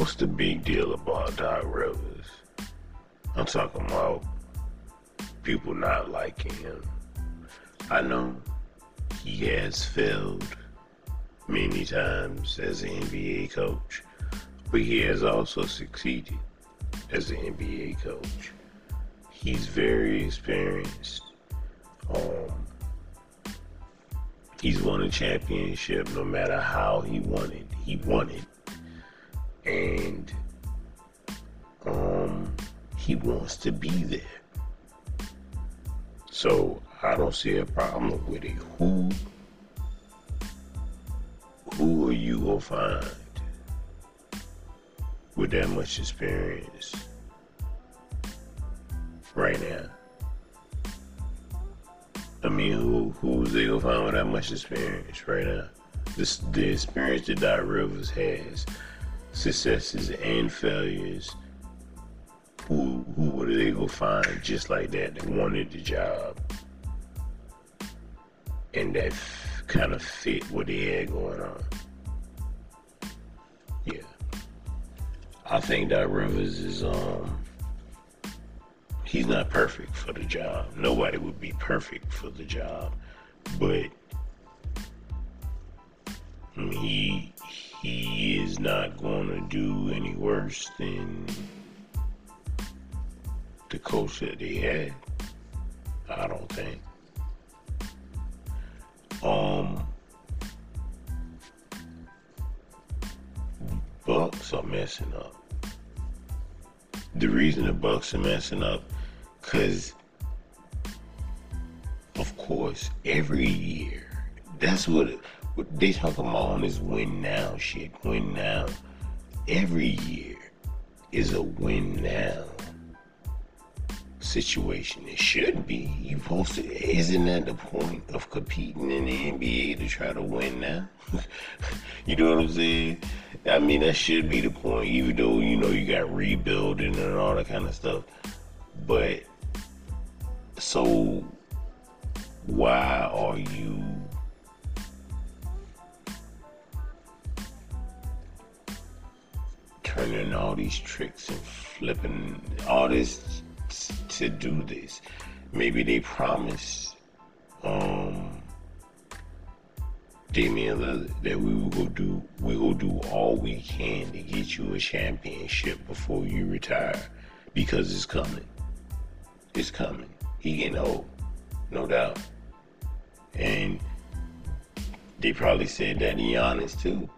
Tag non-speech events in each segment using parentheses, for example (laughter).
What's the big deal about Doc Rivers? I'm talking about people not liking him. I know he has failed many times as an NBA coach, but he has also succeeded as an NBA coach. He's very experienced. Um, he's won a championship no matter how he won it. He won it. And um, he wants to be there. So I don't see a problem with it. Who who are you gonna find with that much experience right now? I mean, who who's they gonna find with that much experience right now? This the experience that Doc Rivers has, successes and failures who who would they go find just like that that wanted the job and that f- kind of fit what they had going on. Yeah, I think that Rivers is um he's not perfect for the job. Nobody would be perfect for the job, but he not to do any worse than the coach that they had. I don't think. Um, Bucks are messing up. The reason the Bucks are messing up, cause of course every year, that's what, what they talk about on this win now shit. Win now. Every year is a win now situation. It should be. You to isn't that the point of competing in the NBA to try to win now? (laughs) you know what I'm saying? I mean that should be the point, even though you know you got rebuilding and all that kind of stuff. But so why are you turning all these tricks and flipping all this to do this. Maybe they promised um, Damian Lillard that we will go do we will do all we can to get you a championship before you retire because it's coming. It's coming. He getting old, no doubt. And they probably said that to Giannis too.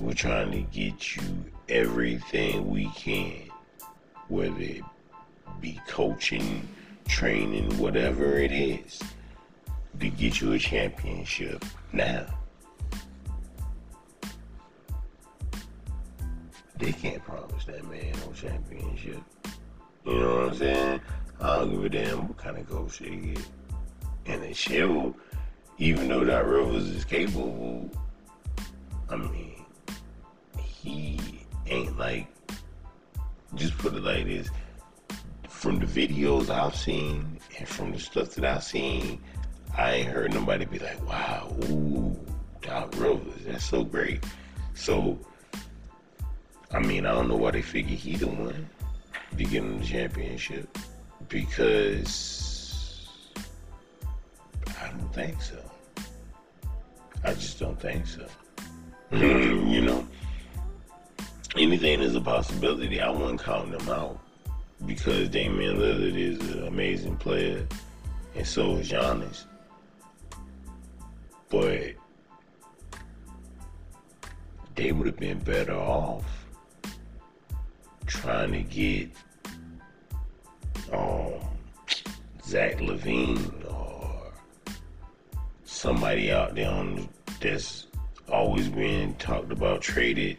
We're trying to get you everything we can whether it be coaching, training, whatever it is, to get you a championship now. They can't promise that man no championship. You know what I'm saying? I don't give a damn what kind of coach they get. And then Shield, even though that Rivers is capable, I mean, he ain't like just put it like this. From the videos I've seen and from the stuff that I've seen, I ain't heard nobody be like, wow, ooh, Doc Rivers, that's so great. So, I mean, I don't know why they figure he the one to get him the championship because I don't think so. I just don't think so. (laughs) you know? Anything is a possibility. I wouldn't count them out because Damian Lillard is an amazing player, and so is Giannis. But they would have been better off trying to get um, Zach LaVine or somebody out there on, that's always been talked about traded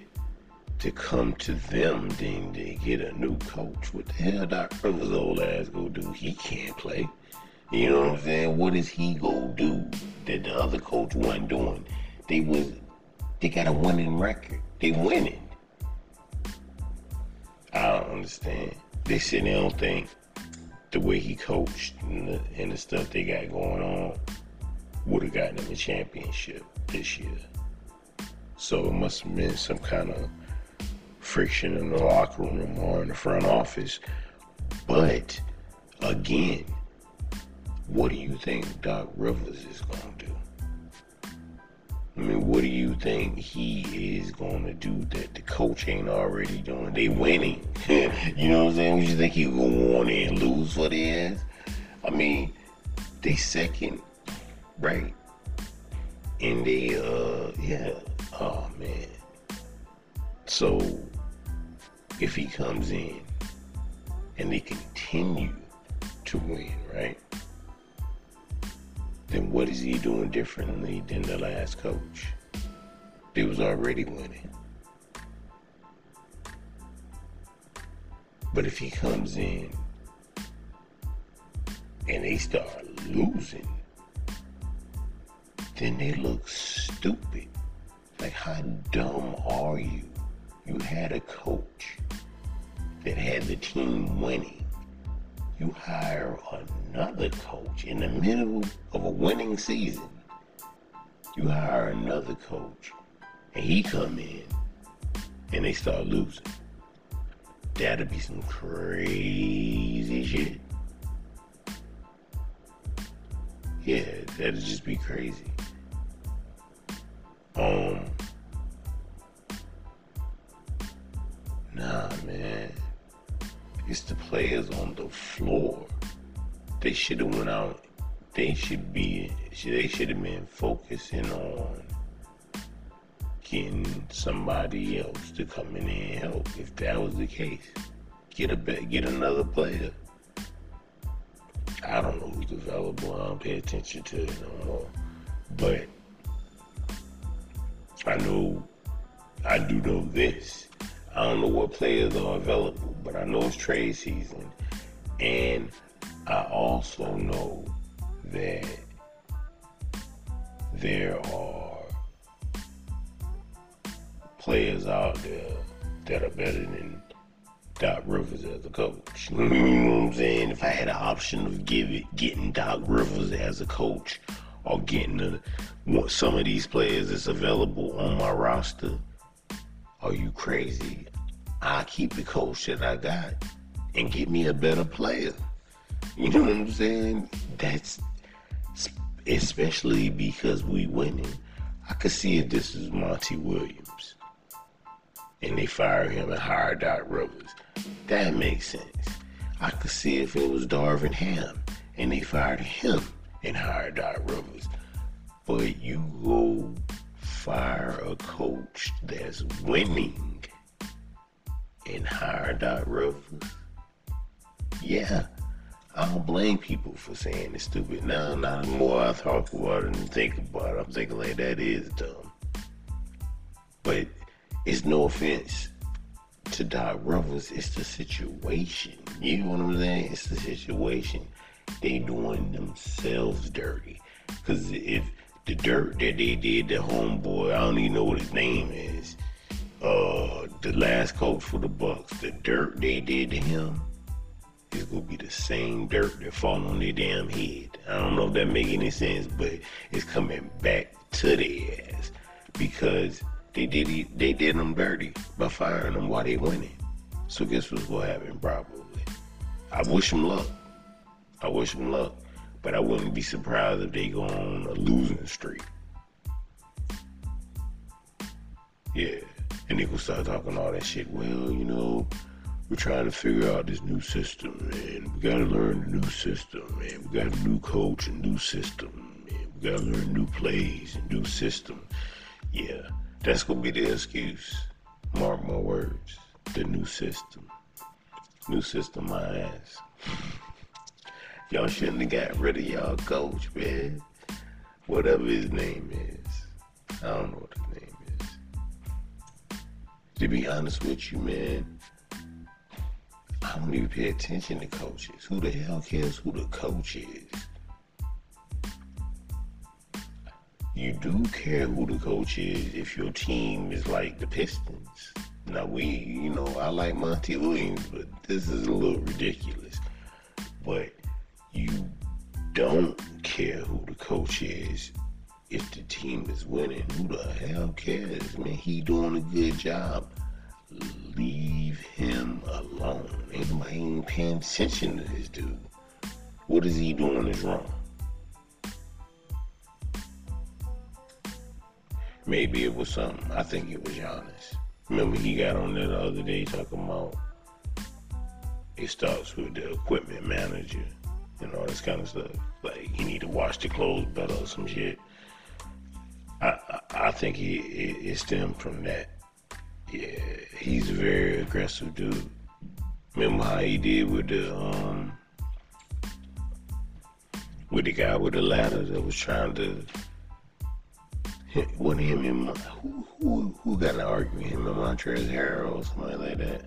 to come to them then to get a new coach. What the hell Doc Rivers old ass go do? He can't play. You know what I'm saying? What is he go do that the other coach wasn't doing? They was they got a winning record. They winning. I don't understand. They said they don't think the way he coached and the, and the stuff they got going on would have gotten them a championship this year. So it must have been some kind of friction in the locker room or in the front office. But again, what do you think Doc Rivers is going to do? I mean, what do you think he is going to do that the coach ain't already doing? They winning. (laughs) you know what I'm saying? Would you think he will go on and lose for the ass? I mean, they second, right? And they, uh, yeah. Oh, man. So, if he comes in and they continue to win, right? then what is he doing differently than the last coach? They was already winning. But if he comes in and they start losing, then they look stupid. Like, how dumb are you? You had a coach that had the team winning you hire another coach in the middle of a winning season. You hire another coach, and he come in, and they start losing. That'd be some crazy shit. Yeah, that'd just be crazy. Um, It's the players on the floor. They should have went out. They should be. They should have been focusing on getting somebody else to come in and help. If that was the case, get a get another player. I don't know who's available. I don't pay attention to it no more. But I know I do know this. I don't know what players are available, but I know it's trade season. And I also know that there are players out there that are better than Doc Rivers as a coach. (laughs) you know what I'm saying? If I had an option of give it, getting Doc Rivers as a coach or getting a, some of these players that's available on my roster, are you crazy? I keep the coach that I got and get me a better player. You know what I'm saying? That's especially because we winning. I could see if this is Monty Williams and they fire him and hire Doc Rivers. That makes sense. I could see if it was Darvin Ham and they fired him and hired Doc Rivers. But you go fire a coach that's winning and hire Doc Rivers, yeah, I don't blame people for saying it's stupid. Now, not more I talk about it and think about it, I'm thinking like that is dumb. But it's no offense to Doc Rivers, it's the situation. You know what I'm saying? It's the situation. They doing themselves dirty. Cause if the dirt that they did to homeboy, I don't even know what his name is. Uh, the last coach for the Bucks, the dirt they did to him is gonna be the same dirt that fall on their damn head. I don't know if that make any sense, but it's coming back to their ass because they did it, they did them dirty by firing them while they winning. So guess what's gonna happen? Probably. I wish them luck. I wish them luck. But I wouldn't be surprised if they go on a losing streak. Yeah. And they gonna start talking all that shit. Well, you know, we're trying to figure out this new system, and We gotta learn the new system, and We got a new coach and new system, and We gotta learn new plays and new system. Yeah, that's gonna be the excuse. Mark my words. The new system. New system, my ass. Y'all shouldn't have got rid of y'all coach, man. Whatever his name is. I don't know what his name is. To be honest with you, man, I don't even pay attention to coaches. Who the hell cares who the coach is? You do care who the coach is if your team is like the Pistons. Now we, you know, I like Monty Williams, but this is a little ridiculous. But you don't care who the coach is if the team is winning. Who the hell cares, man? He doing a good job. leave him alone. Ain't nobody even paying attention to this dude. What is he doing is wrong? Maybe it was something. I think it was Giannis. Remember he got on there the other day talking about it starts with the equipment manager and all this kind of stuff. Like you need to wash the clothes better or some shit. I I, I think he it, it stemmed from that. Yeah, he's a very aggressive dude. Remember how he did with the um with the guy with the ladder that was trying to when him and who who who got an argument him and Montrezl Harrell or something like that.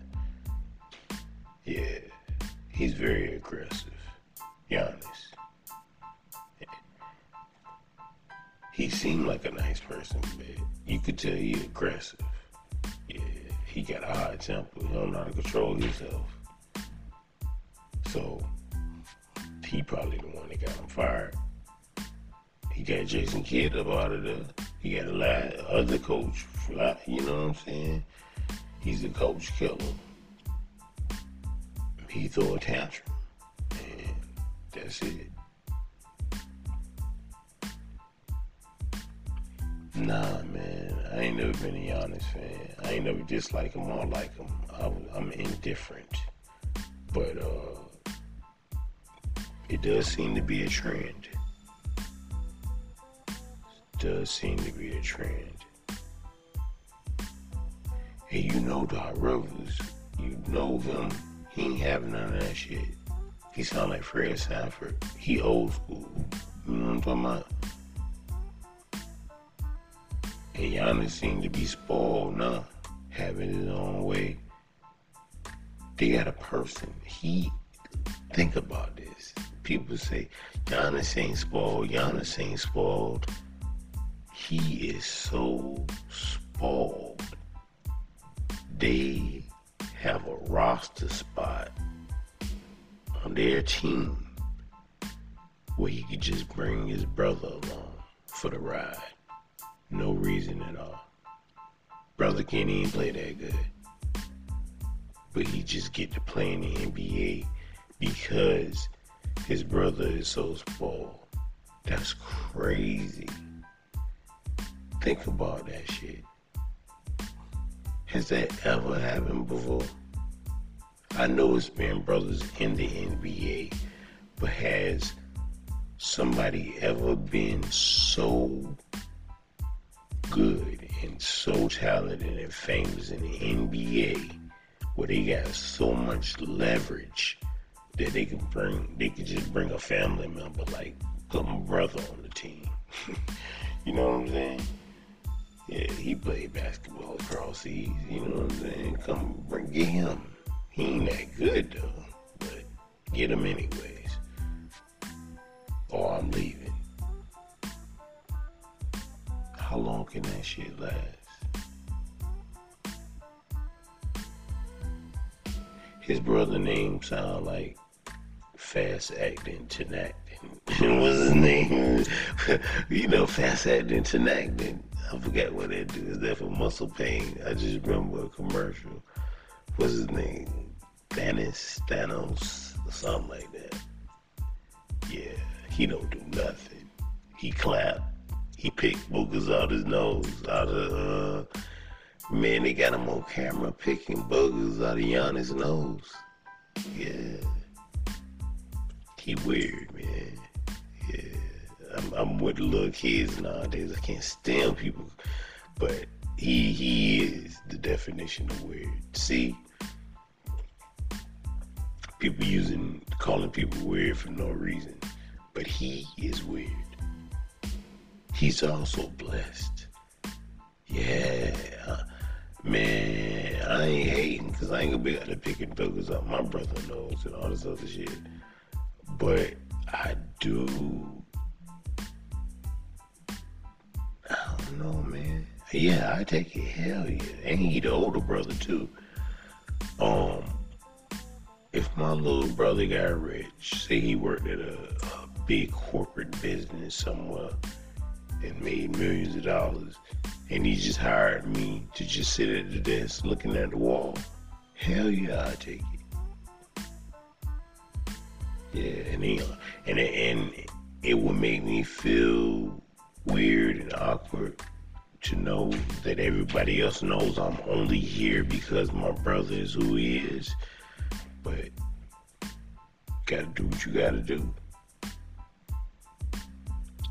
Yeah, he's very aggressive. Giannis. He seemed like a nice person, but you could tell he aggressive. Yeah, he got a high temper. He don't know how to control himself. So he probably the one that got him fired. He got Jason Kidd up out of the. He got a lot of other coach, Fly, you know what I'm saying? He's a coach killer. He throw a tantrum, that's it. Nah, man, I ain't never been a Giannis fan. I ain't never disliked him or like him. I, I'm indifferent, but uh, it does seem to be a trend does seem to be a trend. And you know Doc Rivers, you know him, he ain't having none of that shit. He sound like Fred Sanford. He old school. You know what I'm talking about? And Giannis seem to be spoiled now, having his own way. They got a person. He think about this. People say Giannis ain't spoiled. Giannis ain't spoiled he is so spoiled. They have a roster spot on their team where he could just bring his brother along for the ride. No reason at all. Brother can't even play that good. But he just get to play in the NBA because his brother is so spoiled. That's crazy. Think about that shit. Has that ever happened before? I know it's been brothers in the NBA, but has somebody ever been so good and so talented and famous in the NBA where they got so much leverage that they can bring they could just bring a family member like put my brother on the team. (laughs) you know what I'm saying? Yeah, he played basketball across seas. You know what I'm saying? Come bring get him. He ain't that good though, but get him anyways. Or I'm leaving. How long can that shit last? His brother name sound like fast acting Tinactin. (laughs) What's his name? (laughs) you know, fast acting Tinactin. I forget what they do. Is that for muscle pain? I just remember a commercial. What's his name? Thanos, Thanos, or something like that. Yeah, he don't do nothing. He clap. He pick boogers out his nose, out of uh, man. They got him on camera picking boogers out of Giannis' nose. Yeah, he weird, man. I'm, I'm with little kids nowadays. I can't stand people, but he he is the definition of weird. See, people using calling people weird for no reason, but he is weird. He's also blessed. Yeah, man, I ain't hating because I ain't gonna be able to pick and focus up my brother nose and all this other shit. But I do I don't know, man. Yeah, I take it. Hell yeah. And he the older brother too. Um, if my little brother got rich, say he worked at a, a big corporate business somewhere, and made millions of dollars, and he just hired me to just sit at the desk looking at the wall, hell yeah, I take it. Yeah, and and and it would make me feel weird and awkward to know that everybody else knows I'm only here because my brother is who he is. But gotta do what you gotta do.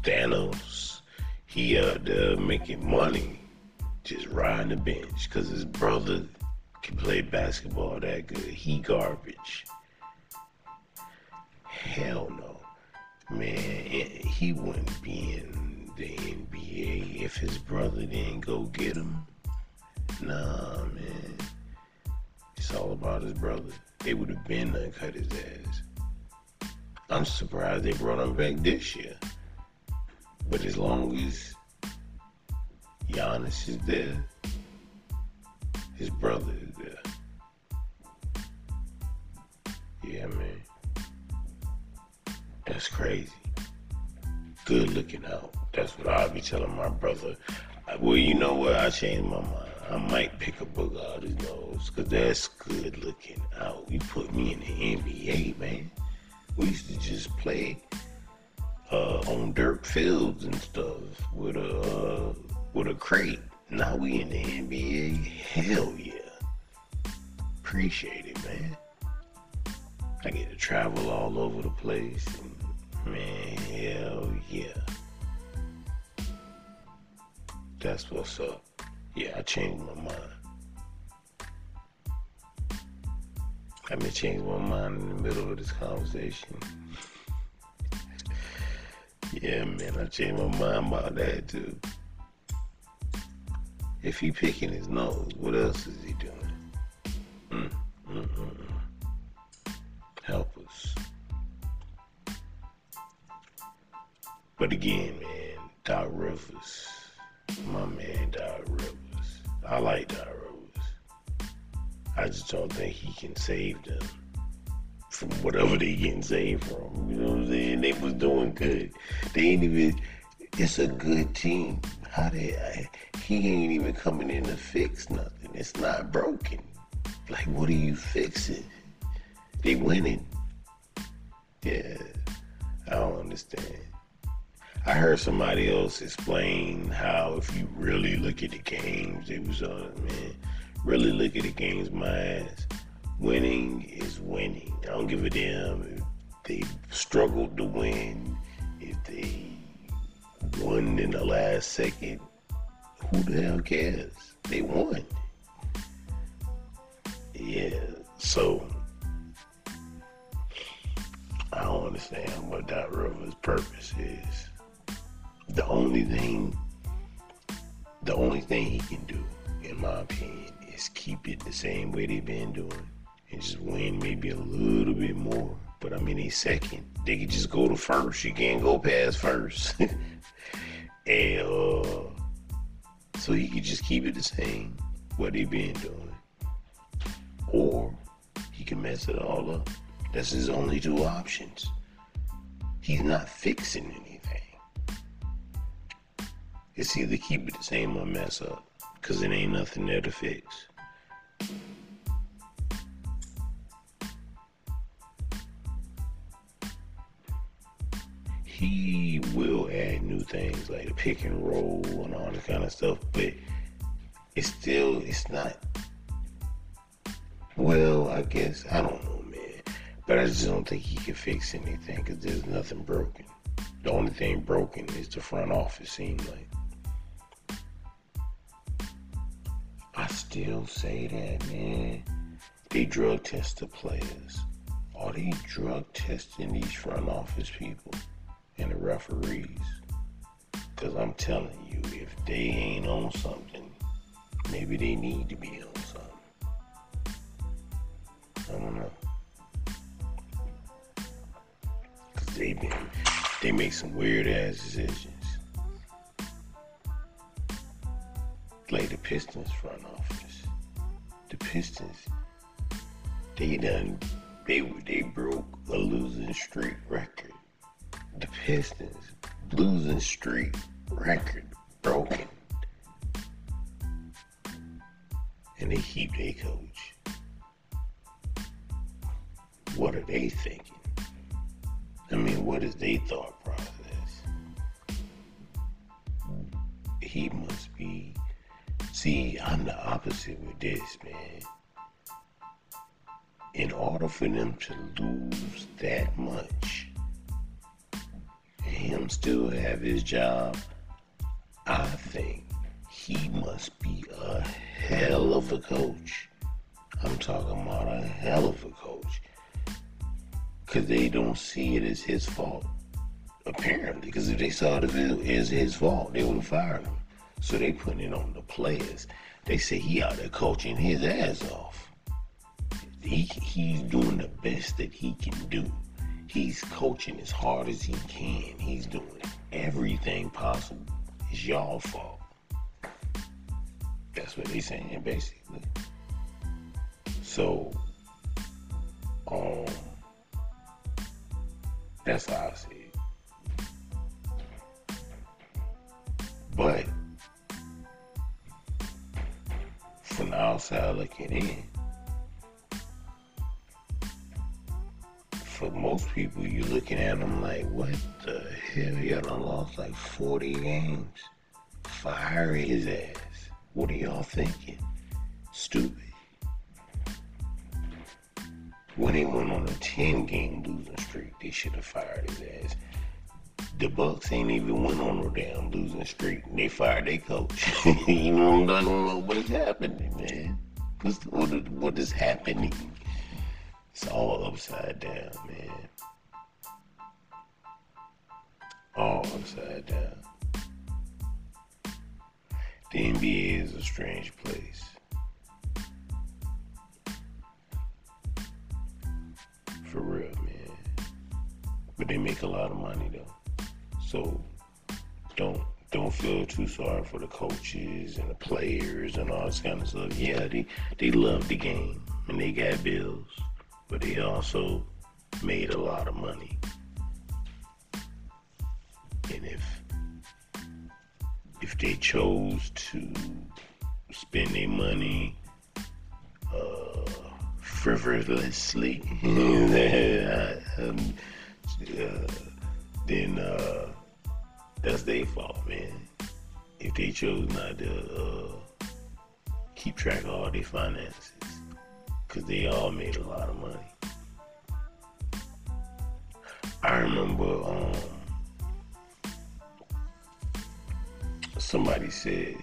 Thanos, he out there making money, just riding the bench, cause his brother can play basketball that good. He garbage. Hell no. Man, he wouldn't be in the NBA if his brother didn't go get him. Nah, man. It's all about his brother. They would have been done cut his ass. I'm surprised they brought him back this year. But as long as Giannis is there, his brother is there. Yeah, man. That's crazy. Good looking out. That's what I'll be telling my brother. Well, you know what? I changed my mind. I might pick a book out his nose, cause that's good looking out. You put me in the NBA, man. We used to just play uh, on dirt fields and stuff with a uh, with a crate. Now we in the NBA. Hell yeah. Appreciate it, man. I get to travel all over the place. And, man, hell yeah. That's what's up. Yeah, I changed my mind. I may change my mind in the middle of this conversation. yeah, man, I changed my mind about that too. If he picking his nose, what else is he doing? Mm, mm, mm, mm. Help us. But again, man, Doc Rivers, my man, Doc Rivers. I like Doc Rose. I just don't think he can save them from whatever they getting saved from. You know what I'm saying? They was doing good. They ain't even. It's a good team. How they? I, he ain't even coming in to fix nothing. It's not broken. Like, what are you fixing? They winning. Yeah, I don't understand. I heard somebody else explain how if you really look at the games, it was on man, really look at the games, my ass. Winning is winning. I don't give a damn if they struggled to win, if they won in the last second. Who the hell cares? They won. Yeah, so I don't understand what that River's purpose only thing the only thing he can do, in my opinion, is keep it the same way they've been doing and just win maybe a little bit more. But I mean, he's second. They could just go to first. You can't go past first. (laughs) and uh, so he could just keep it the same, what they've been doing. Or he can mess it all up. That's his only two options. He's not fixing anything. It's either keep it the same or mess up. Cause it ain't nothing there to fix. He will add new things like the pick and roll and all that kind of stuff, but it's still it's not well, I guess I don't know, man. But I just don't think he can fix anything because there's nothing broken. The only thing broken is the front office. Seems like. Still say that, man. They drug test the players. Are they drug testing these front office people and the referees? Because I'm telling you, if they ain't on something, maybe they need to be on something. I don't know. Because they they make some weird ass decisions. like the Pistons front office. The Pistons, they done, they they broke a losing streak record. The Pistons losing streak record broken. And they keep their coach. What are they thinking? I mean, what is their thought process? He must. See, I'm the opposite with this, man. In order for them to lose that much, and him still have his job, I think he must be a hell of a coach. I'm talking about a hell of a coach. Because they don't see it as his fault. Apparently, because if they saw it as his fault, they would have fired him. So they putting it on the players. They say he out there coaching his ass off. He, he's doing the best that he can do. He's coaching as hard as he can. He's doing everything possible. It's y'all fault. That's what they saying basically. So, um, that's how I see it. But outside looking in, for most people, you're looking at them like, what the hell? Y'all done lost like 40 games. Fire his ass. What are y'all thinking? Stupid. When he went on a 10 game losing streak, they should have fired his ass. The Bucks ain't even went on no damn losing streak. They fired their coach. (laughs) you know, I don't know what's happening, man. What's, what, is, what is happening? It's all upside down, man. All upside down. The NBA is a strange place. For real, man. But they make a lot of money though. So don't don't feel too sorry for the coaches and the players and all this kind of stuff. Yeah, they, they love the game and they got bills, but they also made a lot of money. And if if they chose to spend their money uh, frivolously, (laughs) um, (laughs) uh, then uh, that's their fault, man. If they chose not to uh, keep track of all their finances, because they all made a lot of money. I remember um, somebody said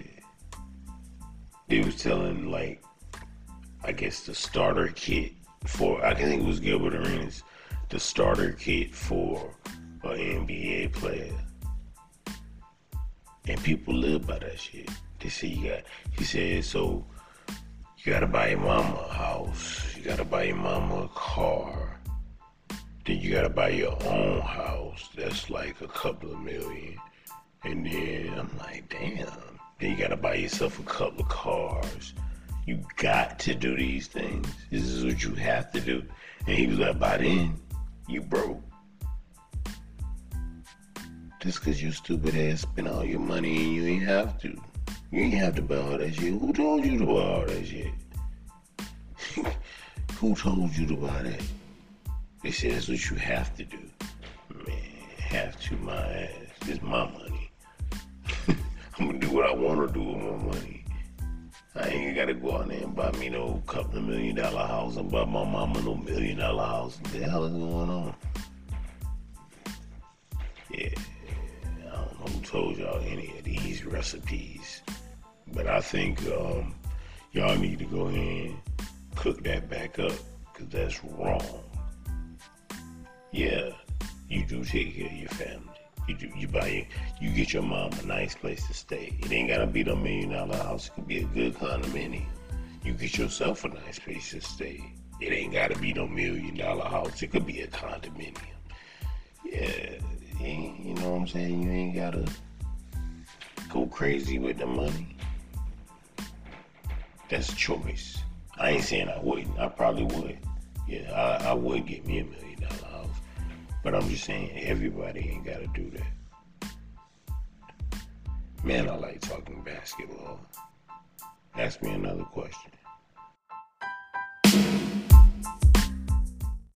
they was telling like I guess the starter kit for I think it was Gilbert Arenas, the starter kit for an NBA player. And people live by that shit. They say you got he said so you gotta buy your mama a house, you gotta buy your mama a car, then you gotta buy your own house. That's like a couple of million. And then I'm like, damn. Then you gotta buy yourself a couple of cars. You got to do these things. This is what you have to do. And he was like, by then, you broke. Just cause you stupid ass spend all your money and you ain't have to. You ain't have to buy all that shit. Who told you to buy all that shit? (laughs) Who told you to buy that? They said that's what you have to do. Man, have to my ass. It's my money. (laughs) I'm gonna do what I wanna do with my money. I ain't gotta go out there and buy me no couple of million dollar house and buy my mama no million dollar house. What the hell is going on? Yeah, told y'all any of these recipes, but I think um, y'all need to go ahead and cook that back up because that's wrong. Yeah, you do take care of your family. You do, you buy you get your mom a nice place to stay. It ain't gotta be the million dollar house. It could be a good condominium. You get yourself a nice place to stay. It ain't gotta be no million dollar house. It could be a condominium. Yeah, you know what I'm saying. You ain't gotta go crazy with the money. That's a choice. I ain't saying I wouldn't. I probably would. Yeah, I, I would get me a million dollar house. But I'm just saying everybody ain't gotta do that. Man, I like talking basketball. Ask me another question.